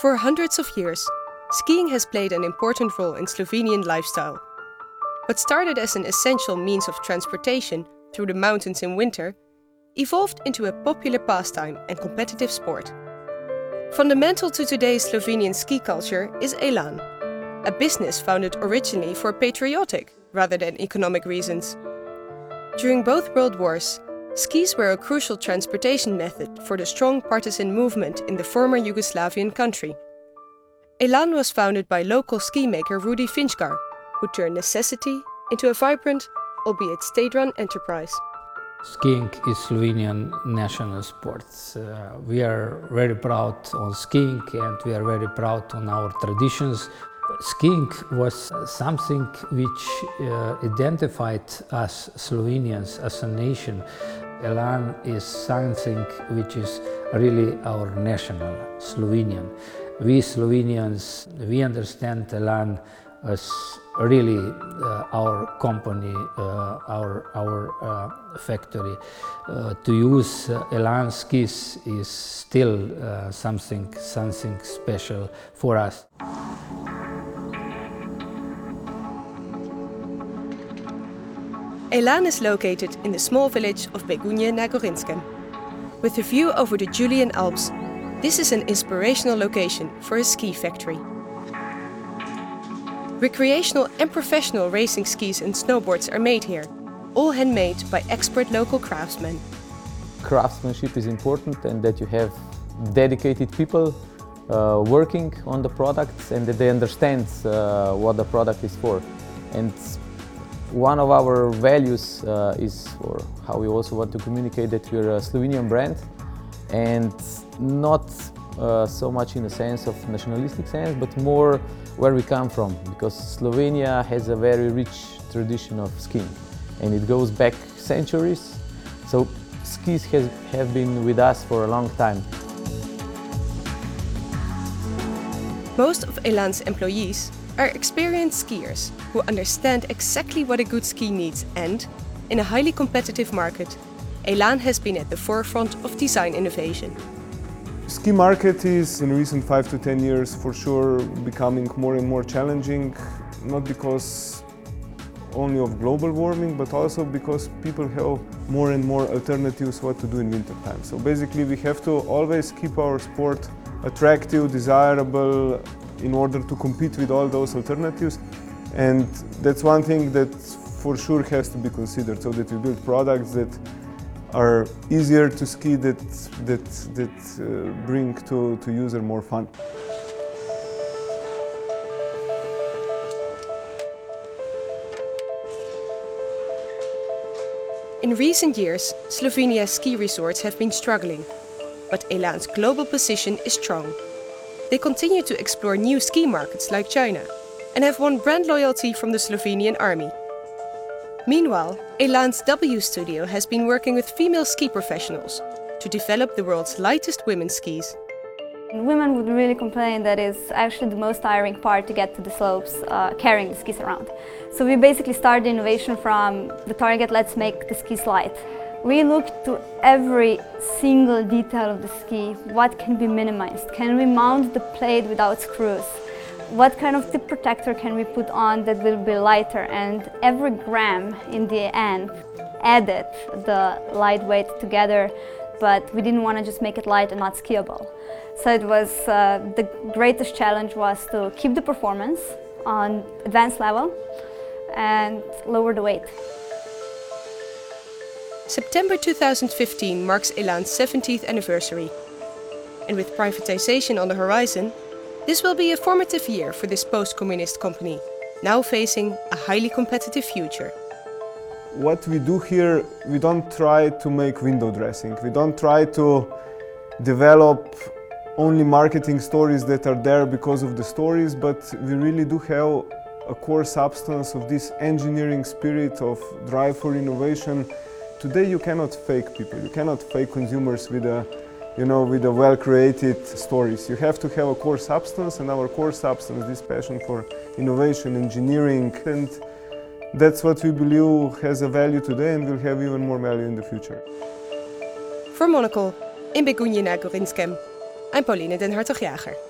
For hundreds of years, skiing has played an important role in Slovenian lifestyle. What started as an essential means of transportation through the mountains in winter evolved into a popular pastime and competitive sport. Fundamental to today's Slovenian ski culture is Elan, a business founded originally for patriotic rather than economic reasons. During both World Wars, skis were a crucial transportation method for the strong partisan movement in the former Yugoslavian country. Elan was founded by local ski maker Rudi Finžgar, who turned necessity into a vibrant, albeit state-run enterprise. Skiing is Slovenian national sport. Uh, we are very proud on skiing and we are very proud on our traditions. Skiing was something which uh, identified us Slovenians as a nation. Elan is something which is really our national, Slovenian. We Slovenians, we understand Elan as really uh, our company, uh, our, our uh, factory. Uh, to use uh, Elan skis is still uh, something, something special for us. Elan is located in the small village of Begunje na Gorenjskem. With a view over the Julian Alps, this is an inspirational location for a ski factory. Recreational and professional racing skis and snowboards are made here, all handmade by expert local craftsmen. Craftsmanship is important and that you have dedicated people uh, working on the products and that they understand uh, what the product is for. And one of our values uh, is, or how we also want to communicate that we're a Slovenian brand and not uh, so much in the sense of nationalistic sense, but more where we come from, because Slovenia has a very rich tradition of skiing, and it goes back centuries. So skis has, have been with us for a long time. Most of Elan's employees are experienced skiers who understand exactly what a good ski needs and, in a highly competitive market, Elan has been at the forefront of design innovation. Ski market is in recent five to ten years for sure becoming more and more challenging, not because only of global warming, but also because people have more and more alternatives what to do in winter time. So basically we have to always keep our sport attractive, desirable, in order to compete with all those alternatives. And that's one thing that for sure has to be considered, so that we build products that are easier to ski that, that, that uh, bring to, to user more fun. In recent years, Slovenia's ski resorts have been struggling, but Elan's global position is strong. They continue to explore new ski markets like China and have won brand loyalty from the Slovenian army. Meanwhile, Elan's W Studio has been working with female ski professionals to develop the world's lightest women's skis. Women would really complain that it's actually the most tiring part to get to the slopes uh, carrying the skis around. So we basically started innovation from the target, let's make the skis light. We look to every single detail of the ski, what can be minimized, can we mount the plate without screws, what kind of tip protector can we put on that will be lighter and every gram in the end added the lightweight together but we didn't want to just make it light and not skiable. So it was uh, the greatest challenge was to keep the performance on advanced level and lower the weight. September 2015 marks Elan's 70th anniversary. And with privatization on the horizon, this will be a formative year for this post-communist company, now facing a highly competitive future. What we do here, we don't try to make window dressing. We don't try to develop only marketing stories that are there because of the stories, but we really do have a core substance of this engineering spirit of drive for innovation. Today you cannot fake people, you cannot fake consumers with a you know, with the well-created stories. You have to have a core substance, and our core substance, this passion for innovation, engineering, and that's what we believe has a value today and will have even more value in the future. For Monocle, in Begunje na Gorenjskem, I'm Pauline den Hartog-Jager.